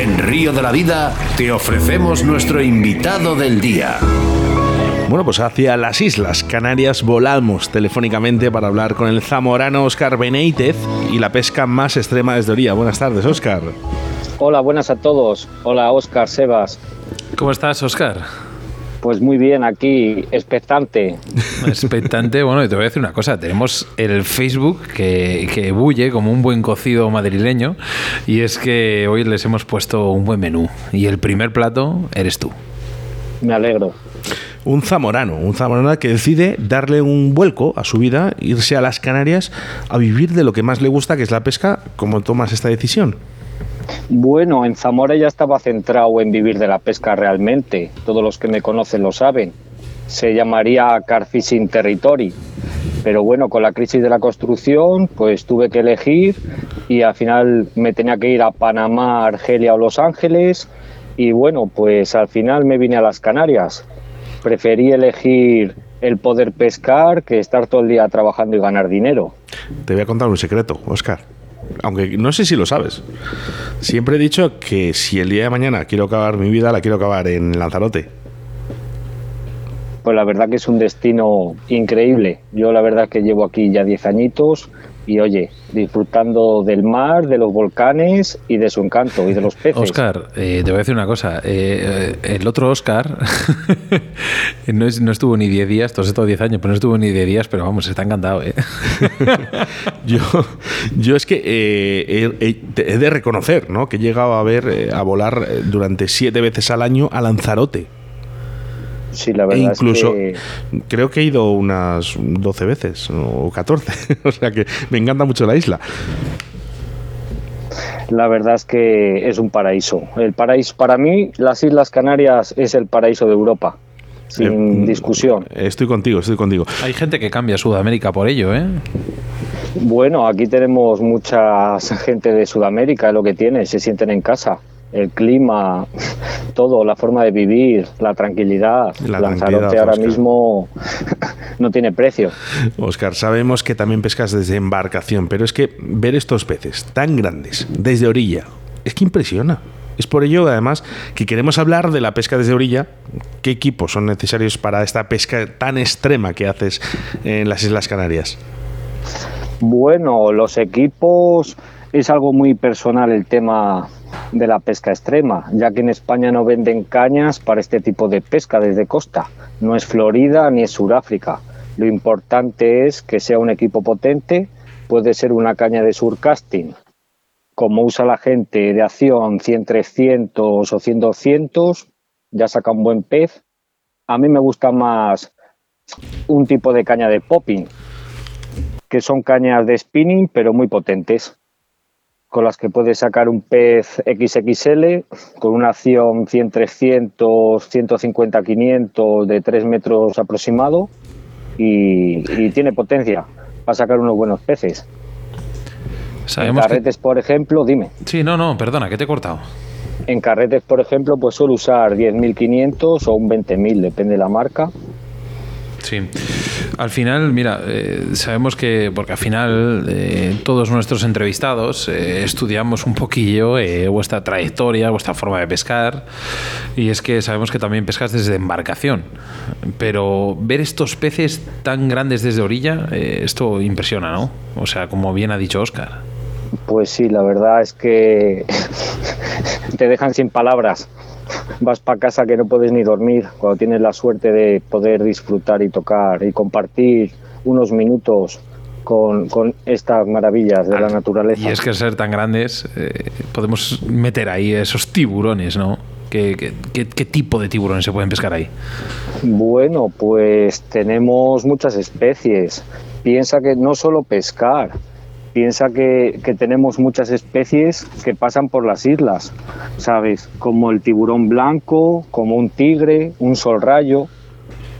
En Río de la Vida te ofrecemos nuestro invitado del día. Bueno, pues hacia las Islas Canarias volamos telefónicamente para hablar con el zamorano Oscar Beneítez y la pesca más extrema desde Oría. Buenas tardes, Oscar. Hola, buenas a todos. Hola, Oscar, Sebas. ¿Cómo estás, Oscar? Pues muy bien, aquí, expectante. Expectante, bueno, y te voy a decir una cosa, tenemos el Facebook que, que bulle como un buen cocido madrileño y es que hoy les hemos puesto un buen menú y el primer plato eres tú. Me alegro. Un zamorano, un zamorano que decide darle un vuelco a su vida, irse a las Canarias a vivir de lo que más le gusta, que es la pesca. ¿Cómo tomas esta decisión? Bueno, en Zamora ya estaba centrado en vivir de la pesca realmente. Todos los que me conocen lo saben. Se llamaría Car Fishing Territory. Pero bueno, con la crisis de la construcción, pues tuve que elegir y al final me tenía que ir a Panamá, Argelia o Los Ángeles. Y bueno, pues al final me vine a las Canarias. Preferí elegir el poder pescar que estar todo el día trabajando y ganar dinero. Te voy a contar un secreto, Oscar. Aunque no sé si lo sabes. Siempre he dicho que si el día de mañana quiero acabar mi vida, la quiero acabar en Lanzarote. Pues la verdad que es un destino increíble. Yo la verdad que llevo aquí ya 10 añitos y oye, disfrutando del mar, de los volcanes y de su encanto y de los peces. Oscar, eh, te voy a decir una cosa. Eh, el otro Oscar no, no estuvo ni 10 días, todos estos 10 años, pero no estuvo ni 10 días, pero vamos, está encantado. ¿eh? Yo, yo es que eh, he, de reconocer ¿no? que he llegado a ver, eh, a volar eh, durante siete veces al año a Lanzarote. Sí, la E verdad incluso es que creo que he ido unas 12 veces o 14. o sea que me encanta mucho la isla. la verdad es que es un paraíso. El paraíso para mí, las Islas Canarias es el paraíso de Europa, sin Eh, discusión. Estoy contigo, estoy contigo. Hay gente que cambia Sudamérica por ello, ¿eh? Bueno, aquí tenemos mucha gente de Sudamérica, es lo que tiene, se sienten en casa. El clima, todo, la forma de vivir, la tranquilidad. La Lanzarote tranquilidad, ahora mismo no tiene precio. Oscar, sabemos que también pescas desde embarcación, pero es que ver estos peces tan grandes desde orilla es que impresiona. Es por ello, además, que queremos hablar de la pesca desde orilla. ¿Qué equipos son necesarios para esta pesca tan extrema que haces en las Islas Canarias? Bueno, los equipos es algo muy personal el tema de la pesca extrema, ya que en España no venden cañas para este tipo de pesca desde costa. No es Florida ni es Sudáfrica. Lo importante es que sea un equipo potente, puede ser una caña de surcasting, como usa la gente de acción 100-300 o 100-200, ya saca un buen pez. A mí me gusta más un tipo de caña de popping, que son cañas de spinning, pero muy potentes, con las que puedes sacar un pez XXL con una acción 100-300, 150-500 de 3 metros aproximado y, y tiene potencia para sacar unos buenos peces. En Sabemos que... carretes, por ejemplo, dime, Sí, no, no, perdona, que te he cortado. en carretes, por ejemplo, pues suelo usar 10.500 o un 20.000, depende de la marca. Sí. Al final, mira, eh, sabemos que, porque al final eh, todos nuestros entrevistados eh, estudiamos un poquillo vuestra trayectoria, vuestra forma de pescar, y es que sabemos que también pescas desde embarcación, pero ver estos peces tan grandes desde orilla, esto impresiona, ¿no? O sea, como bien ha dicho Oscar. Pues sí, la verdad es que te dejan sin palabras. Vas para casa que no puedes ni dormir cuando tienes la suerte de poder disfrutar y tocar y compartir unos minutos con, con estas maravillas de la naturaleza. Y es que al ser tan grandes, eh, podemos meter ahí esos tiburones, ¿no? ¿Qué, qué, qué- qué tipo de tiburones se pueden pescar ahí? Bueno, pues tenemos muchas especies. Piensa que no solo pescar, piensa que, que tenemos muchas especies que pasan por las islas, ¿sabes? Como el tiburón blanco, como un tigre, un solrayo,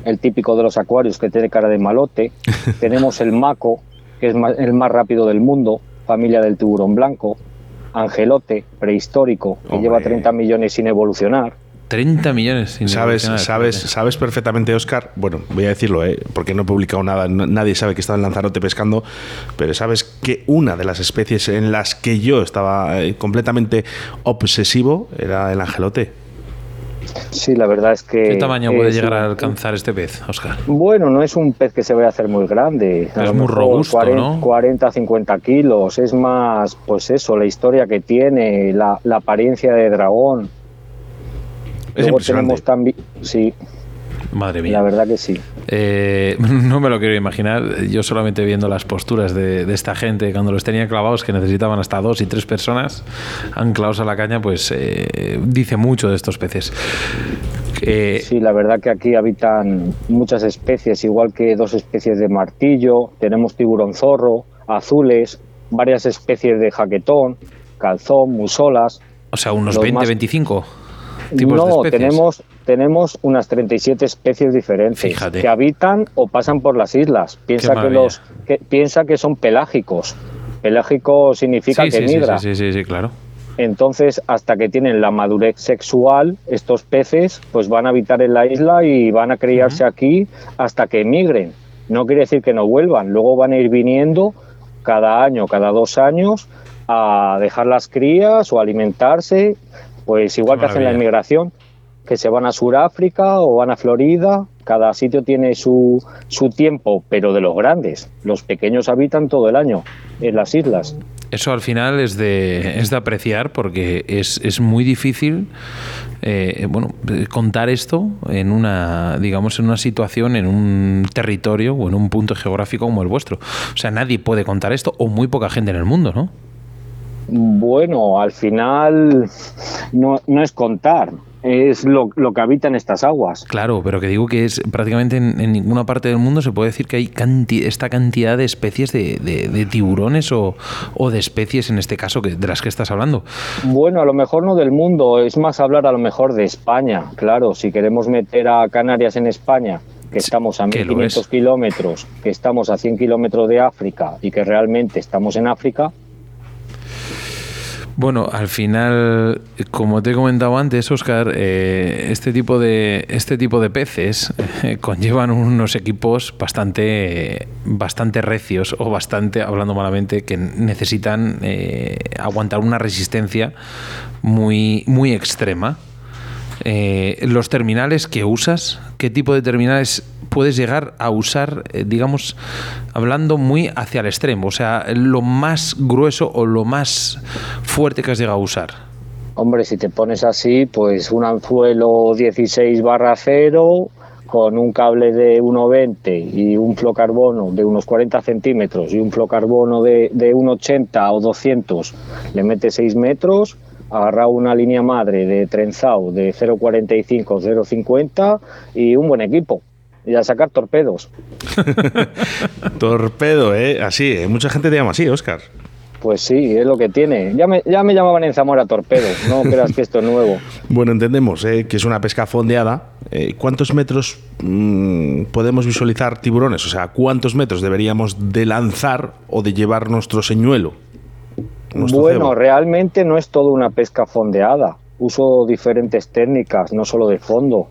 el típico de los acuarios que tiene cara de malote. tenemos el maco, que es el más rápido del mundo, familia del tiburón blanco. Angelote, prehistórico, que Hombre. lleva 30 millones sin evolucionar. 30 millones. sin Sabes, sabes, sabes perfectamente, Oscar. Bueno, voy a decirlo, ¿eh? porque no he publicado nada. no- nadie sabe que estaba en Lanzarote pescando. Pero sabes que una de las especies en las que yo estaba eh, completamente obsesivo era el angelote. Sí, la verdad es que... ¿Qué tamaño puede es llegar a alcanzar este pez, Oscar? Bueno, no es un pez que se vaya a hacer muy grande. Es muy mejor robusto, 40, ¿no? 40, 50 kilos. Es más, pues eso, la historia que tiene, la, la apariencia de dragón. Es Sí. Madre mía. La verdad que sí. Eh, no me lo quiero imaginar. Yo solamente viendo las posturas de, esta gente cuando los tenía clavados, que necesitaban hasta dos y tres personas anclados a la caña, pues eh, dice mucho de estos peces. Eh, sí, la verdad que aquí habitan muchas especies, igual que dos especies de martillo, tenemos tiburón zorro, azules, varias especies de jaquetón, calzón, musolas. O sea, unos 20-25 no. Tenemos, tenemos unas 37 especies diferentes que habitan o pasan por las islas. Piensa que, los, piensa que son pelágicos. Pelágico significa que sí, migra. Sí, sí, sí, claro. Entonces, hasta que tienen la madurez sexual, estos peces pues van a habitar en la isla y van a criarse aquí hasta que emigren. No quiere decir que no vuelvan, luego van a ir viniendo cada año, cada dos años, a dejar las crías o alimentarse pues igual Qué que hacen la inmigración, que se van a Sudáfrica o van a Florida, cada sitio tiene su, su tiempo, pero de los grandes. Los pequeños habitan todo el año en las islas. Eso al final es de, es de apreciar porque es, es muy difícil eh, bueno, contar esto en una, digamos, en una situación, en un territorio o en un punto geográfico como el vuestro. O sea, nadie puede contar esto o muy poca gente en el mundo, ¿no? Bueno, al final no, no es contar, es lo, lo que habita en estas aguas. Claro, pero que digo que es prácticamente en, en ninguna parte del mundo se puede decir que hay canti- esta cantidad de especies de, de- de tiburones o, o de especies, en este caso, que, de las que estás hablando. Bueno, a lo mejor no del mundo, es más hablar a lo mejor de España. Claro, si queremos meter a Canarias en España, que estamos a que lo 1500 es. kilómetros, que estamos a 100 kilómetros de África y que realmente estamos en África, Bueno, al final, como te he comentado antes, Oscar, eh, este tipo de este tipo de peces eh, conllevan unos equipos bastante bastante recios o bastante, hablando malamente, que necesitan eh, aguantar una resistencia muy muy extrema. Los terminales que usas, ¿qué tipo de terminales puedes llegar a usar, eh, digamos, hablando muy hacia el extremo? O sea, lo más grueso o lo más fuerte que has llegado a usar. hombre, si te pones así, pues un anzuelo 16 barra 0 con un cable de 1,20 y un flocarbono de unos 40 centímetros y un flocarbono de, de 1,80 o 200, le metes 6 metros, agarra una línea madre de trenzado de 0,45, 0,50 y un buen equipo. Y a sacar torpedos. Torpedo, ¿eh? Así, ¿eh? mucha gente te llama así, Oscar. Pues sí, es lo que tiene. Ya me, ya me llamaban en Zamora torpedo, no creas que esto es nuevo. Bueno, entendemos ¿eh? que es una pesca fondeada. Eh, ¿Cuántos metros mm, podemos visualizar tiburones? O sea, ¿cuántos metros deberíamos de lanzar o de llevar nuestro señuelo? Nuestro Bueno, cebo? realmente no es todo una pesca fondeada. Uso diferentes técnicas, no solo de fondo.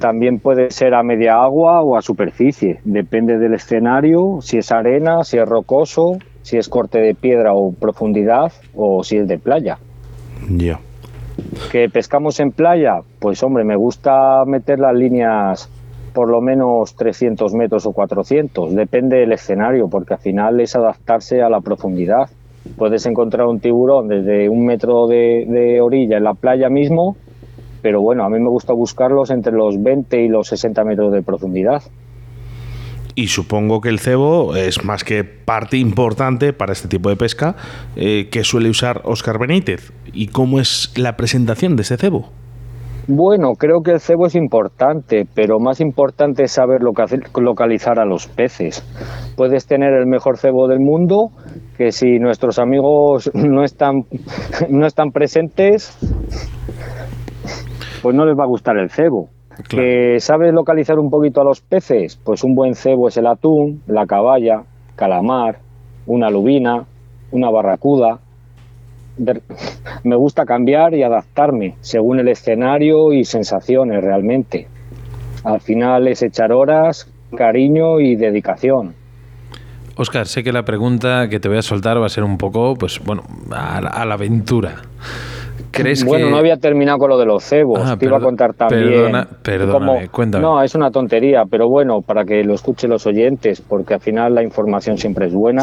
También puede ser a media agua o a superficie. Depende del escenario, si es arena, si es rocoso, si es corte de piedra o profundidad o si es de playa. Ya. ¿Que pescamos en playa? Pues hombre, me gusta meter las líneas por lo menos 300 metros o 400, depende del escenario, porque al final es adaptarse a la profundidad. Puedes encontrar un tiburón desde un metro de, de orilla en la playa mismo, pero bueno, a mí me gusta buscarlos entre los 20 y los 60 metros de profundidad. Y supongo que el cebo es más que parte importante para este tipo de pesca eh, que suele usar Oscar Benítez. ¿Y cómo es la presentación de ese cebo? Bueno, creo que el cebo es importante, pero más importante es saber loca- localizar a los peces. Puedes tener el mejor cebo del mundo, que si nuestros amigos no están, no están presentes, pues no les va a gustar el cebo. ¿Que sabes localizar un poquito a los peces? Pues un buen cebo es el atún, la caballa, calamar, una lubina, una barracuda. me gusta cambiar y adaptarme según el escenario y sensaciones realmente. Al final es echar horas, cariño y dedicación. Oscar, sé que la pregunta que te voy a soltar va a ser un poco, pues bueno, a la, aventura. ¿Crees bueno, no había terminado con lo de los cebos. Ah, te iba a contar también. Perdona, perdóname, cuéntame. No, es una tontería, pero bueno, para que lo escuchen los oyentes, porque al final la información siempre es buena.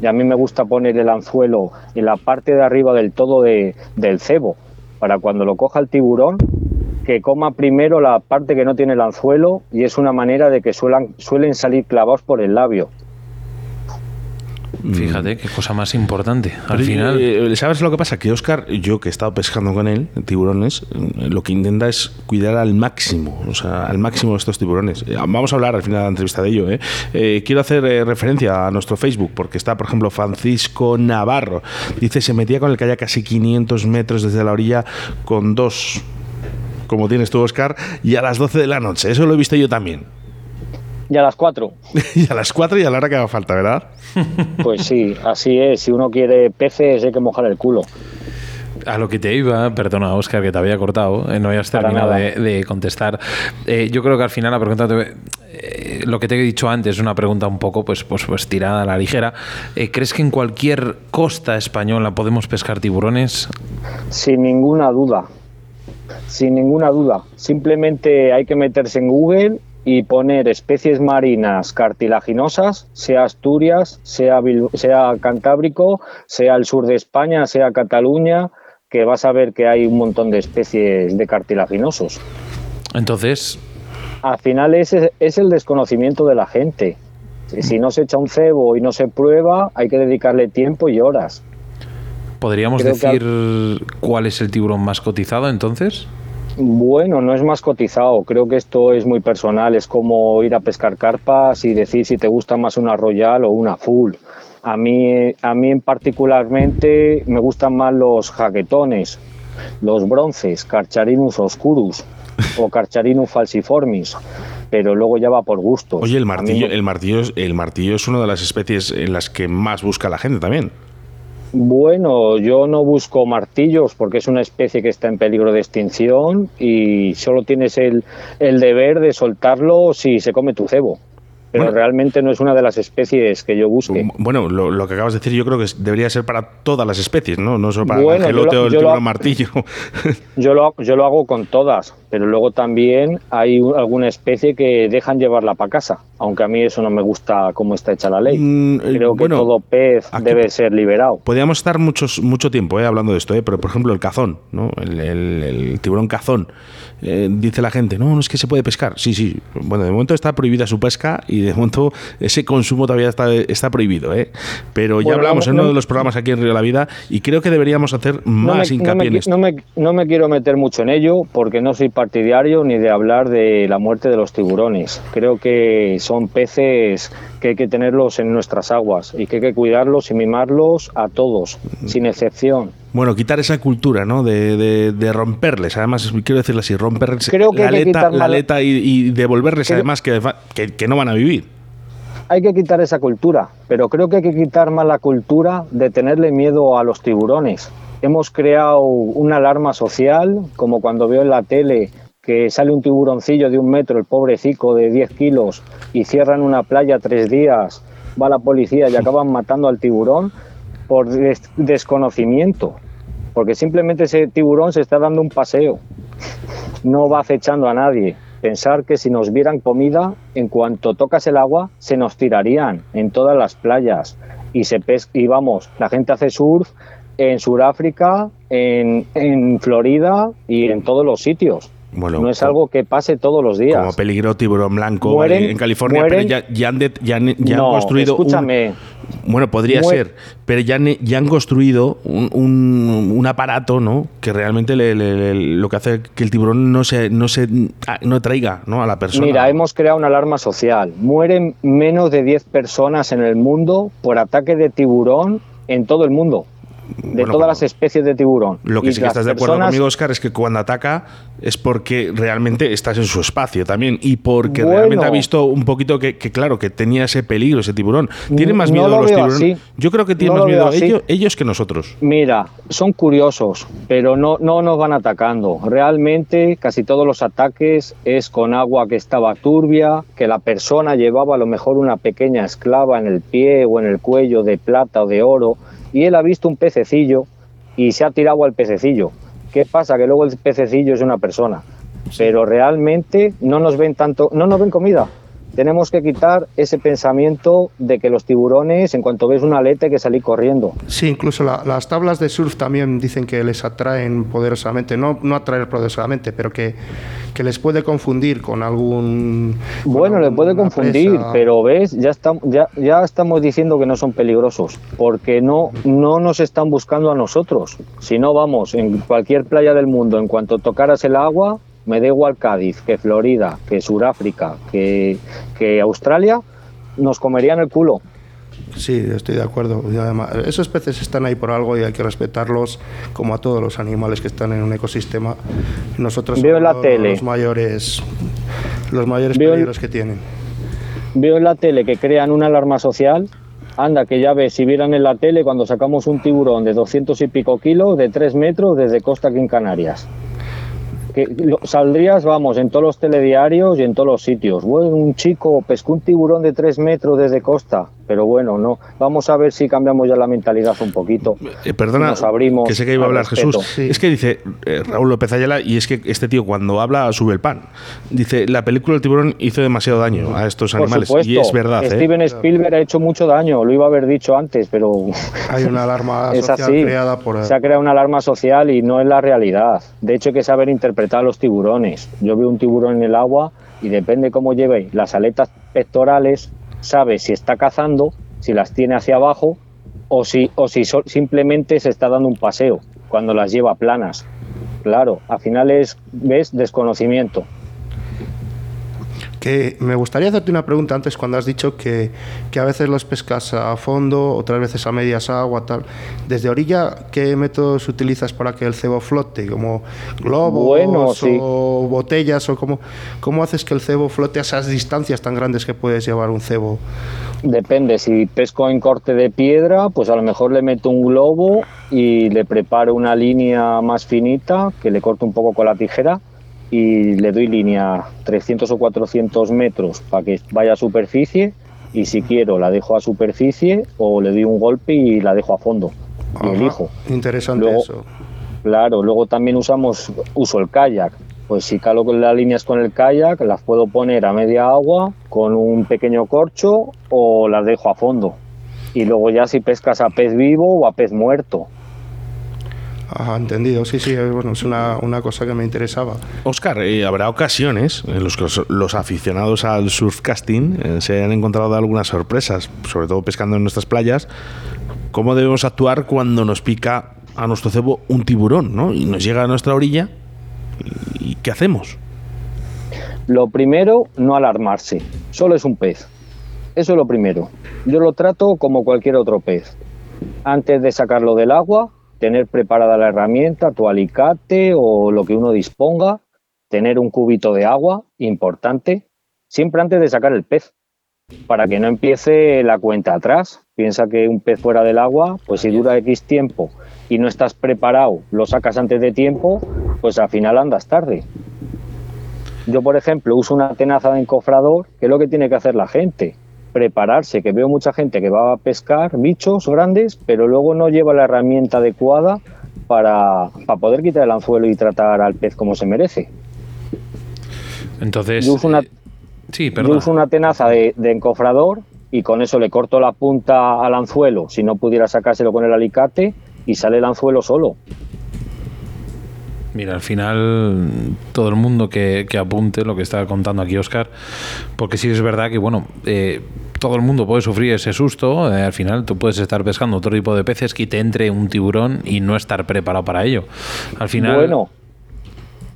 Y a mí me gusta poner el anzuelo en la parte de arriba del todo de, del cebo, para cuando lo coja el tiburón, que coma primero la parte que no tiene el anzuelo, y es una manera de que suelan, suelen salir clavados por el labio. Mm. Fíjate, qué cosa más importante. Al final. Eh, ¿Sabes lo que pasa? Que Oscar, yo que he estado pescando con él, tiburones, eh, lo que intenta es cuidar al máximo, o sea, al máximo estos tiburones. Eh, vamos a hablar al final de la entrevista de ello. quiero hacer referencia a nuestro Facebook, porque está, por ejemplo, Francisco Navarro. Dice: se metía con el kayak casi 500 metros desde la orilla con dos, como tienes tú, Oscar, y a las 12 de la noche. Eso lo he visto yo también. Y a las 4. y a las 4 y a la hora que haga falta, ¿verdad? pues sí, así es. Si uno quiere peces, hay que mojar el culo. A lo que te iba, perdona Oscar que te había cortado, eh, no hayas terminado de, contestar. Eh, yo creo que al final la pregunta, eh, lo que te he dicho antes, es una pregunta un poco pues, pues, pues tirada a la ligera. ¿Crees que en cualquier costa española podemos pescar tiburones? Sin ninguna duda, sin ninguna duda. Simplemente hay que meterse en Google y poner especies marinas cartilaginosas, sea Asturias, sea, sea Cantábrico, sea el sur de España, sea Cataluña, que vas a ver que hay un montón de especies de cartilaginosos. Entonces... Al final es, es el desconocimiento de la gente. Si no se echa un cebo y no se prueba, hay que dedicarle tiempo y horas. ¿Podríamos decir cuál es el tiburón más cotizado entonces? Bueno, no es más cotizado. Creo que esto es muy personal. Es como ir a pescar carpas y decir si te gusta más una royal o una full. A mí, a mí particularmente me gustan más los jaquetones, los bronces, Carcharinus oscurus o Carcharinus falciformis pero luego ya va por gusto. Oye, el martillo, el martillo, el martillo es una de las especies en las que más busca la gente también. Bueno, yo no busco martillos porque es una especie que está en peligro de extinción y solo tienes el, el deber de soltarlo si se come tu cebo pero realmente no es una de las especies que yo busque. Bueno, lo, que acabas de decir yo creo que debería ser para todas las especies, ¿no? No solo para el gelote o el martillo. Yo lo, yo lo hago con todas, pero luego también hay alguna especie que dejan llevarla para casa, aunque a mí eso no me gusta cómo está hecha la ley. Mm, creo que todo pez debe ser liberado. Podríamos estar muchos, mucho tiempo eh, hablando de esto, eh, pero por ejemplo el cazón, ¿no? el, tiburón cazón. Eh, dice la gente, no, no es que se puede pescar. Sí, sí. Bueno, de momento está prohibida su pesca y de momento ese consumo todavía está, está prohibido. ¿eh? Pero ya hablamos en uno de los programas aquí en Río de la Vida y creo que deberíamos hacer más hincapié en esto. No me, no me quiero meter mucho en ello porque no soy partidario ni de hablar de la muerte de los tiburones. Creo que son peces que hay que tenerlos en nuestras aguas y que hay que cuidarlos y mimarlos a todos, sin excepción. Bueno, quitar esa cultura, ¿no? De, de, romperles, además, quiero decirlo así, romperles la, aleta, la aleta y, devolverles, además, que, que, no van a vivir. Hay que quitar esa cultura, pero creo que hay que quitar más la cultura de tenerle miedo a los tiburones. Hemos creado una alarma social, como cuando veo en la tele que sale un tiburoncillo de un metro, el pobrecico de 10 kilos, y cierran una playa tres días, va la policía y acaban matando al tiburón por desconocimiento, porque simplemente ese tiburón se está dando un paseo, no va acechando a nadie. Pensar que si nos vieran comida, en cuanto tocas el agua, se nos tirarían en todas las playas. Y se y vamos, la gente hace surf en Sudáfrica, en, en Florida y en todos los sitios no es algo que pase todos los días. Como peligro tiburón blanco en California, pero ya, han, ya, construido. Escúchame. bueno, podría ser, pero ya, ya han construido un, aparato, ¿no? Que realmente lo que hace que el tiburón no se, no se ah, no traiga ¿no? a la persona. Mira, hemos creado una alarma social. Mueren menos de 10 personas en el mundo por ataque de tiburón en todo el mundo. De todas las especies de tiburón. Lo que Y sí que estás de acuerdo personas- conmigo, Oscar, es que cuando ataca es porque realmente estás en su espacio también y porque Bueno. realmente ha visto un poquito que, que, claro, que tenía ese peligro ese tiburón. ¿Tiene más No miedo lo a los tiburones? así. Yo creo que tienen No más miedo así. ellos, ellos que nosotros. Mira, son curiosos, pero no, no nos van atacando. Realmente casi todos los ataques es con agua que estaba turbia, que la persona llevaba a lo mejor una pequeña esclava en el pie o en el cuello de plata o de oro y él ha visto un pececillo y se ha tirado al pececillo. ¿Qué pasa? Que luego el pececillo es una persona. Pero realmente no nos ven tanto, no nos ven comida. Tenemos que quitar ese pensamiento de que los tiburones, en cuanto ves una aleta, hay que salir corriendo. Sí, incluso la- las tablas de surf también dicen que les atraen poderosamente, no, no atraer poderosamente, pero que, que les puede confundir con algún... con Bueno, le puede alguna confundir, presa. pero ves, ya, estamos ya, ya estamos diciendo que no son peligrosos, porque no, no nos están buscando a nosotros. Si no, vamos, en cualquier playa del mundo, en cuanto tocaras el agua, me da igual Cádiz, que Florida, que Sudáfrica, que, que Australia, nos comerían el culo. Sí, estoy de acuerdo. Además, esos peces están ahí por algo y hay que respetarlos como a todos los animales que están en un ecosistema. Nosotros Veo en la somos tele. los mayores, los mayores Veo peligros que tienen. Veo en la tele que crean una alarma social. Anda, que ya ves, si vieran en la tele cuando sacamos un tiburón de 200 y pico kilos, de 3 metros, desde Costa aquí en Canarias. Saldrías, vamos, en todos los telediarios y en todos los sitios. Bueno, un chico pescó un tiburón de 3 metros desde Costa. Pero bueno, no. Vamos a ver si cambiamos ya la mentalidad un poquito. Eh, perdona, Nos abrimos que sé que iba a hablar respeto. Jesús. Sí. Es que dice eh, Raúl López Ayala, y es que este tío cuando habla sube el pan. Dice, la película del tiburón hizo demasiado daño a estos Por animales. supuesto, y es verdad, ¿eh? Steven Spielberg ha hecho mucho daño, lo iba a haber dicho antes, pero Hay una alarma es social así. creada por... Se ha creado una alarma social y no es la realidad. De hecho, hay que saber interpretar a los tiburones. Yo veo un tiburón en el agua y depende cómo lleve las aletas pectorales, sabe si está cazando, si las tiene hacia abajo o si, o si simplemente se está dando un paseo cuando las lleva planas. Claro, al final es, ves, desconocimiento. Que me gustaría hacerte una pregunta antes cuando has dicho que, que a veces los pescas a fondo, otras veces a medias agua, tal. Desde orilla, ¿qué métodos utilizas para que el cebo flote? ¿Como globos Bueno, sí. o botellas? o cómo, ¿Cómo haces que el cebo flote a esas distancias tan grandes que puedes llevar un cebo? Depende, si pesco en corte de piedra, pues a lo mejor le meto un globo y le preparo una línea más finita que le corto un poco con la tijera y le doy línea 300 o 400 metros para que vaya a superficie y si quiero la dejo a superficie o le doy un golpe y la dejo a fondo y elijo. Interesante Luego- eso. Claro, luego también usamos, uso el kayak. Pues si calo con las líneas con el kayak, las puedo poner a media agua con un pequeño corcho o las dejo a fondo. Y luego ya si pescas a pez vivo o a pez muerto. Ajá, entendido. Sí, sí, eh, bueno, es una, una cosa que me interesaba. Oscar, eh, habrá ocasiones en las que los, los aficionados al surfcasting eh, se hayan encontrado algunas sorpresas, sobre todo pescando en nuestras playas. ¿Cómo debemos actuar cuando nos pica a nuestro cebo un tiburón ¿no? y nos llega a nuestra orilla? ¿Y qué hacemos? Lo primero, no alarmarse. Solo es un pez. Eso es lo primero. Yo lo trato como cualquier otro pez. Antes de sacarlo del agua, tener preparada la herramienta, tu alicate o lo que uno disponga, tener un cubito de agua, importante, siempre antes de sacar el pez, para que no empiece la cuenta atrás. Piensa que un pez fuera del agua, pues si dura X tiempo y no estás preparado, lo sacas antes de tiempo, pues al final andas tarde. Yo, por ejemplo, uso una tenaza de encofrador, que es lo que tiene que hacer la gente. Prepararse, que veo mucha gente que va a pescar bichos grandes, pero luego no lleva la herramienta adecuada para, para poder quitar el anzuelo y tratar al pez como se merece. Entonces. Yo uso una, eh, sí, yo perdón. uso una tenaza de, de encofrador y con eso le corto la punta al anzuelo, si no pudiera sacárselo con el alicate, y sale el anzuelo solo. Mira, al final todo el mundo que, que apunte lo que está contando aquí Oscar, porque sí es verdad que, bueno, eh, todo el mundo puede sufrir ese susto, eh, al final tú puedes estar pescando otro tipo de peces que te entre un tiburón y no estar preparado para ello. Al final... Bueno,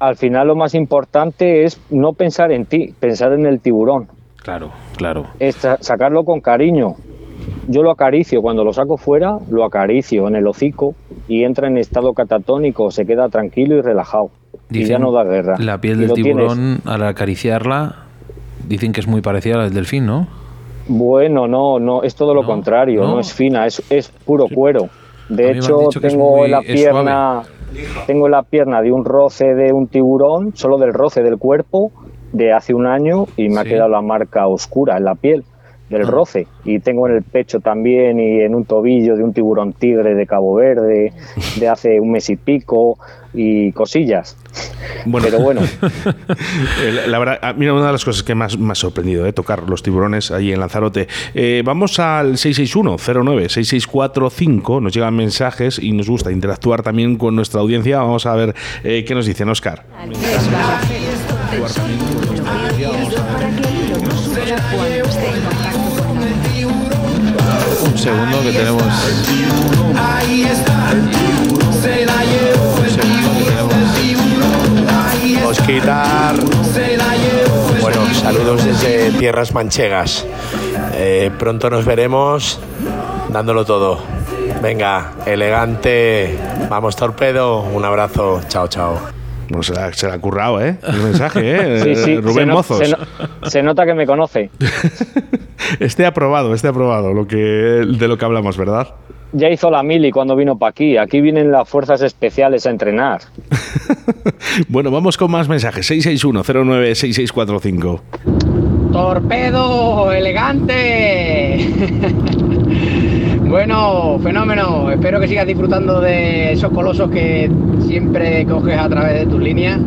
al final lo más importante es no pensar en ti, pensar en el tiburón. Claro, claro. es sa- sacarlo con cariño. yo lo acaricio, cuando lo saco fuera, lo acaricio en el hocico y entra en estado catatónico, se queda tranquilo y relajado. y ya no da guerra. La piel del tienes- tiburón, al acariciarla, dicen que es muy parecida a la del delfín, ¿no? Bueno, no, no, es todo lo No, contrario, no, no. es fina, es, es puro cuero. De hecho, tengo la pierna, tengo en la pierna de un roce de un tiburón, solo del roce del cuerpo, de hace un año y me ha quedado la marca oscura en la piel del Ah. roce. Y tengo en el pecho también y en un tobillo de un tiburón tigre de Cabo Verde de hace un mes y pico y cosillas. Bueno, Pero bueno, La verdad, mira, una de las cosas que más me ha sorprendido, eh, tocar los tiburones ahí en Lanzarote. Eh, vamos al 661-09-6645, nos llegan mensajes y nos gusta interactuar también con nuestra audiencia. Vamos a ver eh, qué nos dicen, Oscar. Segundo que tenemos. Un segundo que tenemos. Osquitar. Bueno, saludos desde Tierras Manchegas. Eh, pronto nos veremos dándolo todo. Venga, elegante. Vamos, torpedo. Un abrazo. Chao, chao. Se la, se la ha currado, ¿eh? El mensaje, ¿eh? sí, sí, Rubén se, no- Mozos. se no- se nota que me conoce. Este aprobado, este aprobado, lo que, de lo que hablamos, ¿verdad? Ya hizo la mili cuando vino para aquí. Aquí vienen las fuerzas especiales a entrenar. Bueno, vamos con más mensajes. 661-09-6645. Torpedo elegante. bueno, fenómeno. Espero que sigas disfrutando de esos colosos que siempre coges a través de tus líneas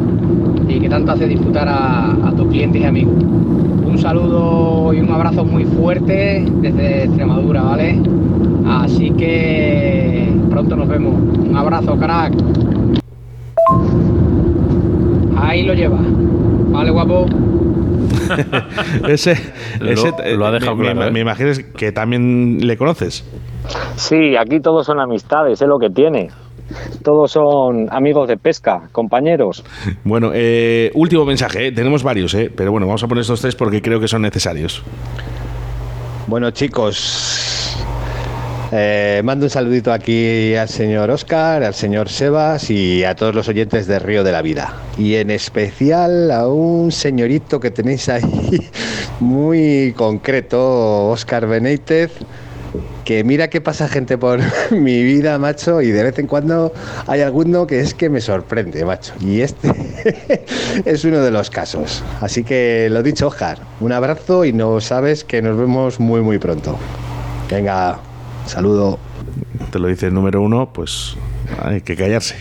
y que tanto hace disfrutar a, a tus clientes y amigos. Un saludo y un abrazo muy fuerte desde Extremadura, ¿vale? Así que pronto nos vemos. Un abrazo, crack. Ahí lo lleva. Vale, guapo. ese, Lo- ese- lo ha dejado me, claro, me- ¿eh? me imagino que también le conoces. Sí, aquí todos son amistades, es lo que tiene. Todos son amigos de pesca, compañeros. Bueno, eh, último mensaje, ¿eh? tenemos varios, ¿eh? pero bueno, vamos a poner estos tres porque creo que son necesarios. Bueno, chicos, eh, mando un saludito aquí al señor Oscar, al señor Sebas y a todos los oyentes de Río de la Vida. Y en especial a un señorito que tenéis ahí muy concreto, Oscar Benítez. Que mira que pasa gente por mi vida, macho, y de vez en cuando hay alguno que es que me sorprende, macho. Y este es uno de los casos. Así que lo dicho, Oscar, un abrazo y no sabes que nos vemos muy, muy pronto. Venga, saludo. Te lo dice el número uno, pues hay que callarse.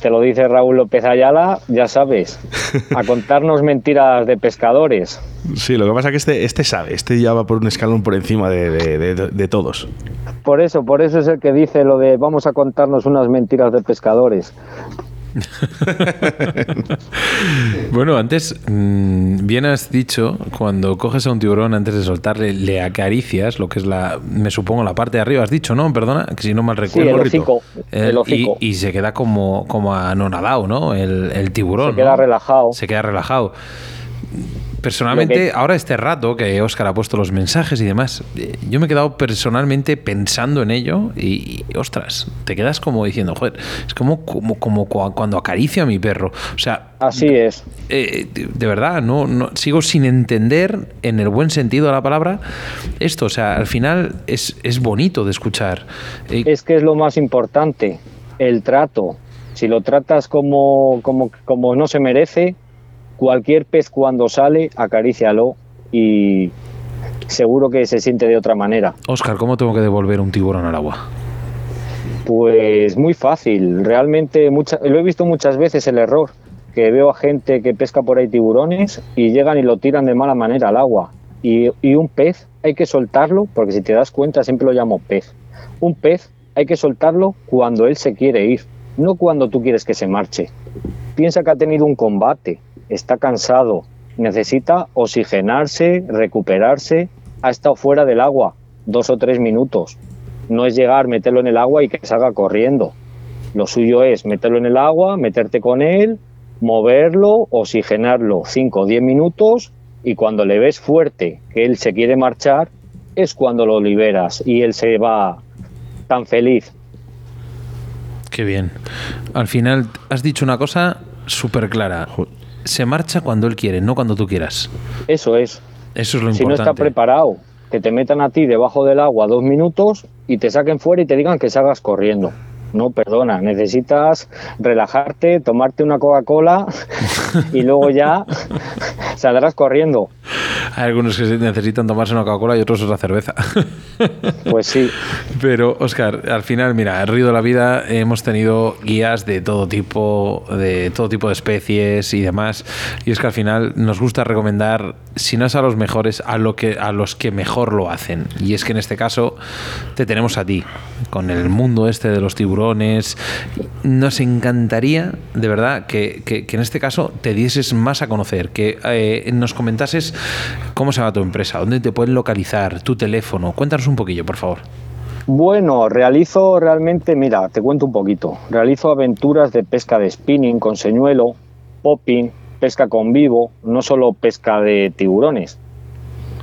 Te lo dice Raúl López Ayala, ya sabes, a contarnos mentiras de pescadores. Sí, lo que pasa es que este, este sabe, este ya va por un escalón por encima de, de- de- de todos. Por eso, por eso es el que dice lo de vamos a contarnos unas mentiras de pescadores. Bueno, antes, mm, bien has dicho, cuando coges a un tiburón antes de soltarle, le acaricias, lo que es la, me supongo, la parte de arriba, has dicho, ¿no? Perdona, que si no mal Sí, recuerdo. el gorrito. hocico. Eh, El hocico. y, y se queda como, como anonadado, ¿no? El, el tiburón. Se queda ¿no? relajado. Se queda relajado. Personalmente, que- ahora este rato que Oscar ha puesto los mensajes y demás, eh, yo me he quedado personalmente pensando en ello y, y, ostras, te quedas como diciendo, joder, es como, como, como cua- cuando acaricio a mi perro. O sea, Así es. eh, de, de verdad, no, no sigo sin entender en el buen sentido de la palabra esto. O sea, al final es, es bonito de escuchar. Eh, Es que es lo más importante, el trato. Si lo tratas como, como, como no se merece, cualquier pez cuando sale, acarícialo y seguro que se siente de otra manera. Oscar, ¿cómo tengo que devolver un tiburón al agua? Pues muy fácil, realmente mucha- lo he visto muchas veces el error, que veo a gente que pesca por ahí tiburones y llegan y lo tiran de mala manera al agua. Y, y un pez hay que soltarlo, porque si te das cuenta siempre lo llamo pez. Un pez hay que soltarlo cuando él se quiere ir, no cuando tú quieres que se marche. Piensa que ha tenido un combate, está cansado, necesita oxigenarse, recuperarse, ha estado fuera del agua dos o tres minutos. No es llegar, meterlo en el agua y que salga corriendo. Lo suyo es meterlo en el agua, meterte con él, moverlo, oxigenarlo 5 o 10 minutos y cuando le ves fuerte que él se quiere marchar, es cuando lo liberas y él se va tan feliz. Qué bien. Al final has dicho una cosa súper clara. Se marcha cuando él quiere, no cuando tú quieras. Eso es. Eso es lo Si no importante. está preparado, que te metan a ti debajo del agua dos minutos y te saquen fuera y te digan que salgas corriendo. No, perdona, necesitas relajarte, tomarte una Coca-Cola y luego ya saldrás corriendo. Hay algunos que necesitan tomarse una Coca-Cola y otros otra cerveza. Pues sí. Pero, Oscar, al final, mira, en Río de la Vida hemos tenido guías de todo tipo, de todo tipo de especies y demás. Y es que al final nos gusta recomendar, si no es a los mejores, a, lo que, a los que mejor lo hacen. Y es que en este caso te tenemos a ti, con el mundo este de los tiburones. Nos encantaría, de verdad, que, que- que en este caso te dieses más a conocer, que eh, nos comentases cómo se llama tu empresa, dónde te pueden localizar, tu teléfono. Cuéntanos un poquillo, por favor. Bueno, realizo realmente, mira, te cuento un poquito. Realizo aventuras de pesca de spinning con señuelo, popping, pesca con vivo, no solo pesca de tiburones.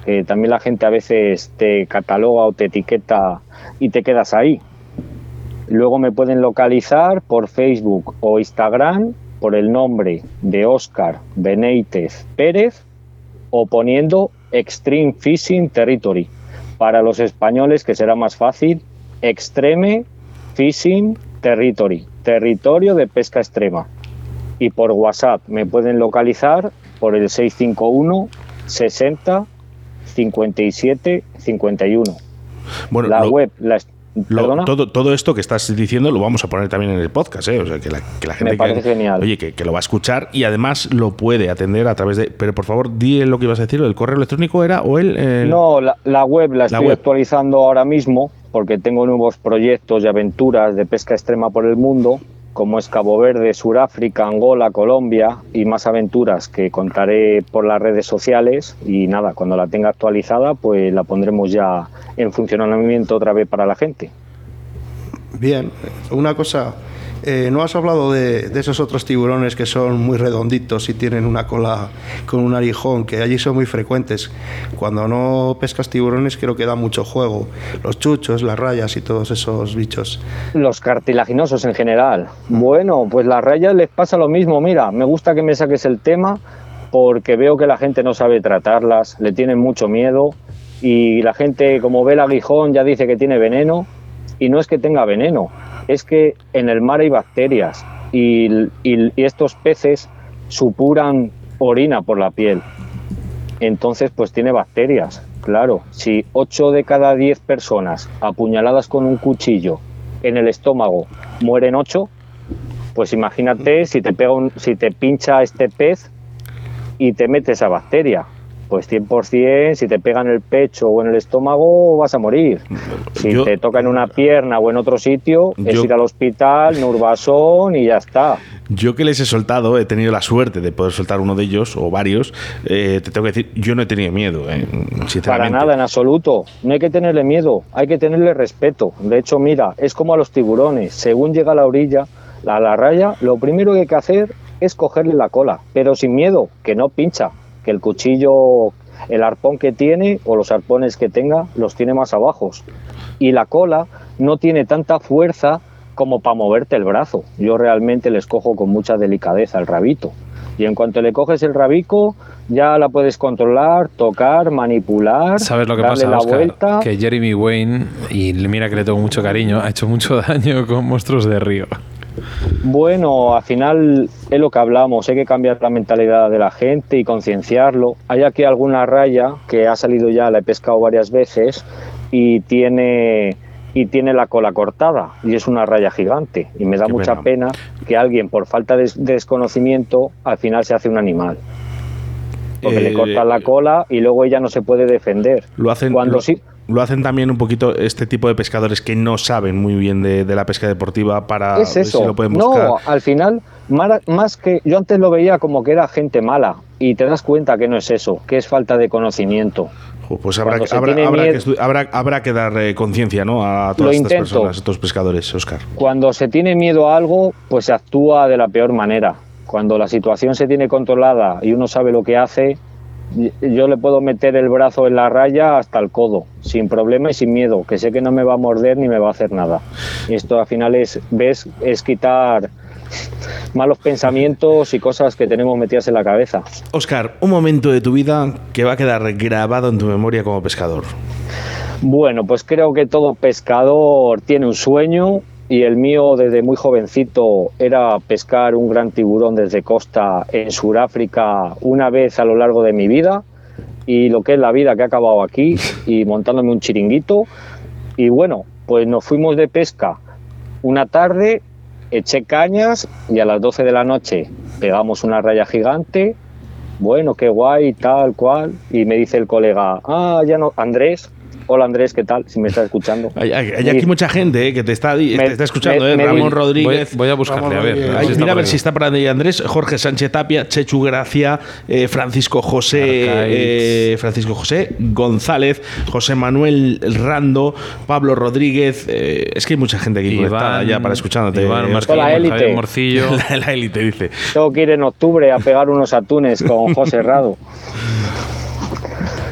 Que también la gente a veces te cataloga o te etiqueta y te quedas ahí. Luego me pueden localizar por Facebook o Instagram por el nombre de Oscar Benítez Pérez o poniendo Extreme Fishing Territory. Para los españoles, que será más fácil, Extreme Fishing Territory, territorio de pesca extrema. Y por WhatsApp me pueden localizar por el 651 60 57 51. Bueno, la lo- web, la, Todo, todo esto que estás diciendo lo vamos a poner también en el podcast, ¿eh? O sea, que la, que la gente Me parece que, genial. Oye, que, que lo va a escuchar y además lo puede atender a través de. Pero por favor, di lo que ibas a decir. ¿El correo electrónico era o el.? el- No, la, la web la estoy web. actualizando ahora mismo porque tengo nuevos proyectos y aventuras de pesca extrema por el mundo, como es Cabo Verde, Suráfrica, Angola, Colombia y más aventuras que contaré por las redes sociales y nada, cuando la tenga actualizada pues la pondremos ya en funcionamiento otra vez para la gente. Bien, una cosa, eh, no has hablado de, esos otros tiburones que son muy redonditos y tienen una cola con un arijón, que allí son muy frecuentes. Cuando no pescas tiburones creo que da mucho juego. Los chuchos, las rayas y todos esos bichos. Los cartilaginosos en general. Bueno, pues las rayas les pasa lo mismo. Mira, me gusta que me saques el tema porque veo que la gente no sabe tratarlas, le tienen mucho miedo y la gente como ve el aguijón ya dice que tiene veneno y no es que tenga veneno, es que en el mar hay bacterias y, estos peces supuran orina por la piel. Entonces, pues tiene bacterias. Claro, si 8 de cada 10 personas apuñaladas con un cuchillo en el estómago mueren 8, pues imagínate si te pega un- si te pincha este pez y te mete esa bacteria. Pues 100%, si te pega en el pecho o en el estómago, vas a morir. Si Yo- te toca en una pierna o en otro sitio, es ir al hospital, Nurbasón y ya está. Yo que les he soltado, he tenido la suerte de poder soltar uno de ellos o varios. eh, te tengo que decir, yo no he tenido miedo, eh, Para nada, en absoluto. No hay que tenerle miedo, hay que tenerle respeto. De hecho, mira, es como a los tiburones. Según llega a la orilla, a la raya, lo primero que hay que hacer es cogerle la cola, pero sin miedo, que no pincha, que el cuchillo, el arpón que tiene o los arpones que tenga, los tiene más abajos. Y la cola no tiene tanta fuerza como para moverte el brazo. Yo realmente les cojo con mucha delicadeza el rabito. Y en cuanto le coges el rabico, ya la puedes controlar, tocar, manipular, ¿Sabes lo que darle pasa, la Oscar? vuelta. Que Jeremy Wayne, y mira que le tengo mucho cariño, ha hecho mucho daño con monstruos de río. Bueno, al final es lo que hablamos, hay que cambiar la mentalidad de la gente y concienciarlo. Hay aquí alguna raya que ha salido ya, la he pescado varias veces y tiene y tiene la cola cortada y es una raya gigante y me da Qué mucha pena. pena que alguien por falta de de desconocimiento al final se hace un animal. Porque le Eh, cortan la cola y luego ella no se puede defender. Lo hacen, Cuando lo, sí, lo hacen también un poquito este tipo de pescadores que no saben muy bien de, de la pesca deportiva para es eso. si lo pueden buscar. no, al final, más que yo antes lo veía como que era gente mala y te das cuenta que no es eso, que es falta de conocimiento. Pues habrá, que- habrá, habrá que, miedo- estu- habrá, habrá que dar eh, conciencia ¿no? a todas estas intento. personas, a estos pescadores, Oscar. Cuando se tiene miedo a algo, pues se actúa de la peor manera. Cuando la situación se tiene controlada y uno sabe lo que hace, yo le puedo meter el brazo en la raya hasta el codo, sin problema y sin miedo, que sé que no me va a morder ni me va a hacer nada. Y esto al final es, ves, es quitar malos pensamientos y cosas que tenemos metidas en la cabeza. Oscar, un momento de tu vida que va a quedar grabado en tu memoria como pescador. Bueno, pues creo que todo pescador tiene un sueño y el mío desde muy jovencito era pescar un gran tiburón desde costa en Sudáfrica una vez a lo largo de mi vida y lo que es la vida que ha acabado aquí y montándome un chiringuito. Y bueno, pues nos fuimos de pesca. Una tarde, eché cañas y a las 12 de la noche pegamos una raya gigante, bueno, qué guay, tal cual, y me dice el colega, ah, ya no, Andrés, Hola Andrés, ¿qué tal? Si me estás escuchando. Hay, hay aquí mucha gente eh, que te está, te está escuchando, me- ¿eh? me- Ramón Rodríguez. Voy, voy a buscarle, a ver. a ver Ay, si está mira a ver si está por ahí Andrés, Jorge Sánchez Tapia, Chechu Gracia, eh, Francisco José, eh, Francisco José González, José Manuel Rando, Pablo Rodríguez. eh, es que hay mucha gente aquí conectada ya para escuchándote. Iván La élite. Morcillo. La élite dice. Tengo que ir en octubre a pegar unos atunes con José Rado.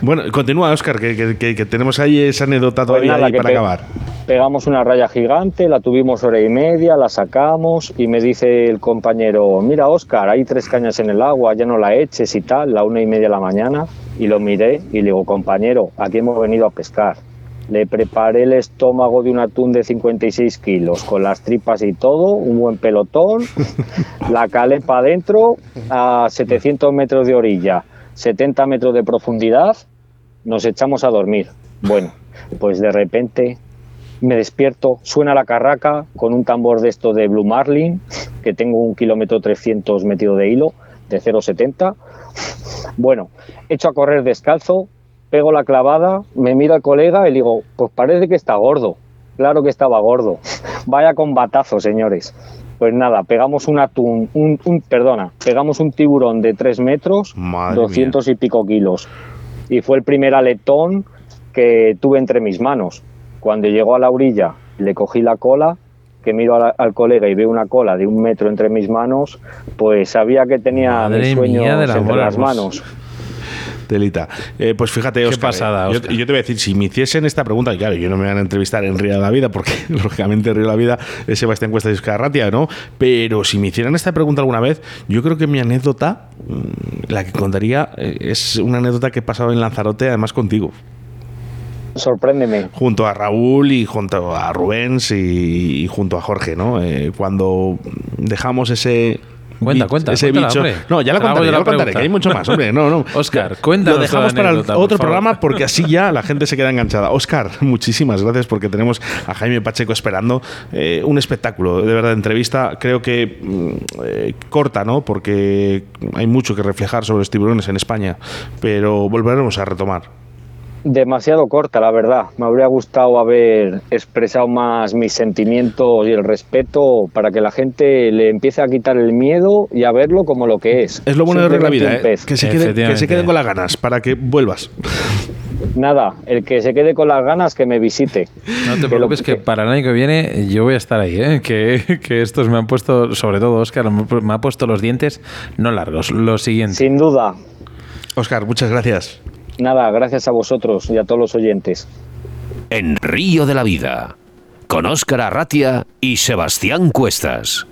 Bueno, continúa, Oscar, que, que- que- que tenemos ahí esa anécdota Pues todavía nada, ahí para pe- acabar. Pegamos una raya gigante, la tuvimos hora y media, la sacamos y me dice el compañero, mira Oscar, hay tres cañas en el agua, ya no la eches y tal, la una y media de la mañana. Y lo miré y le digo, compañero, aquí hemos venido a pescar. Le preparé el estómago de un atún de 56 kilos, con las tripas y todo, un buen pelotón, la calé para adentro a 700 metros de orilla, 70 metros de profundidad, nos echamos a dormir. Bueno, pues de repente me despierto, suena la carraca con un tambor de esto de Blue Marlin, que tengo un kilómetro 300 metido de hilo, de 0,70. Bueno, echo a correr descalzo, pego la clavada, me mira el colega y le digo, pues parece que está gordo. Claro que estaba gordo. Vaya con batazo, señores. Pues nada, pegamos un atún, un, un- perdona, pegamos un tiburón de 3 metros, Madre 200 y pico kilos. Y fue el primer aletón que tuve entre mis manos. Cuando llegó a la orilla, le cogí la cola, que miro la- al colega y veo una cola de un metro entre mis manos, pues sabía que tenía Madre mis sueños entre las hermoso. manos. Telita. Eh, pues fíjate, Oscar. pasada, eh, yo- te voy a decir, si me hiciesen esta pregunta, y claro, yo no me van a entrevistar en Río de la Vida, porque lógicamente Río de la Vida es Sebastián Cuesta y Oscar Ratia, ¿no? Pero si me hicieran esta pregunta alguna vez, yo creo que mi anécdota, mm, la que contaría, eh, es una anécdota que he pasado en Lanzarote, además contigo. Sorpréndeme. Junto a Raúl y junto a Rubens y, y junto a Jorge, ¿no? Eh, cuando dejamos ese. Cuenta, cuenta, ese bicho. hombre. No, ya Te hago contaré, ya la contaré, que hay mucho más, hombre. No, no. Óscar, cuéntanos Lo dejamos la para anécdota, otro programa porque así ya la gente se queda enganchada. Oscar, muchísimas gracias porque tenemos a Jaime Pacheco esperando eh, un espectáculo, de verdad, entrevista. Creo que mm, eh, corta, ¿no? Porque hay mucho que reflejar sobre los tiburones en España, pero volveremos a retomar. Demasiado corta, la verdad. Me habría gustado haber expresado más mis sentimientos y el respeto para que la gente le empiece a quitar el miedo y a verlo como lo que es. Es lo bueno de la Vida, ¿eh? que, se quede, que se queden con las ganas para que vuelvas. Nada, el que se quede con las ganas que me visite. No te Que lo- preocupes que para el año que viene yo voy a estar ahí, ¿eh? que, que estos me han puesto, sobre todo Oscar, me ha puesto los dientes no largos. Lo siguiente. Sin duda. Oscar, muchas gracias. Nada, gracias a vosotros y a todos los oyentes. En Río de la Vida, con Óscar Arratia y Sebastián Cuestas.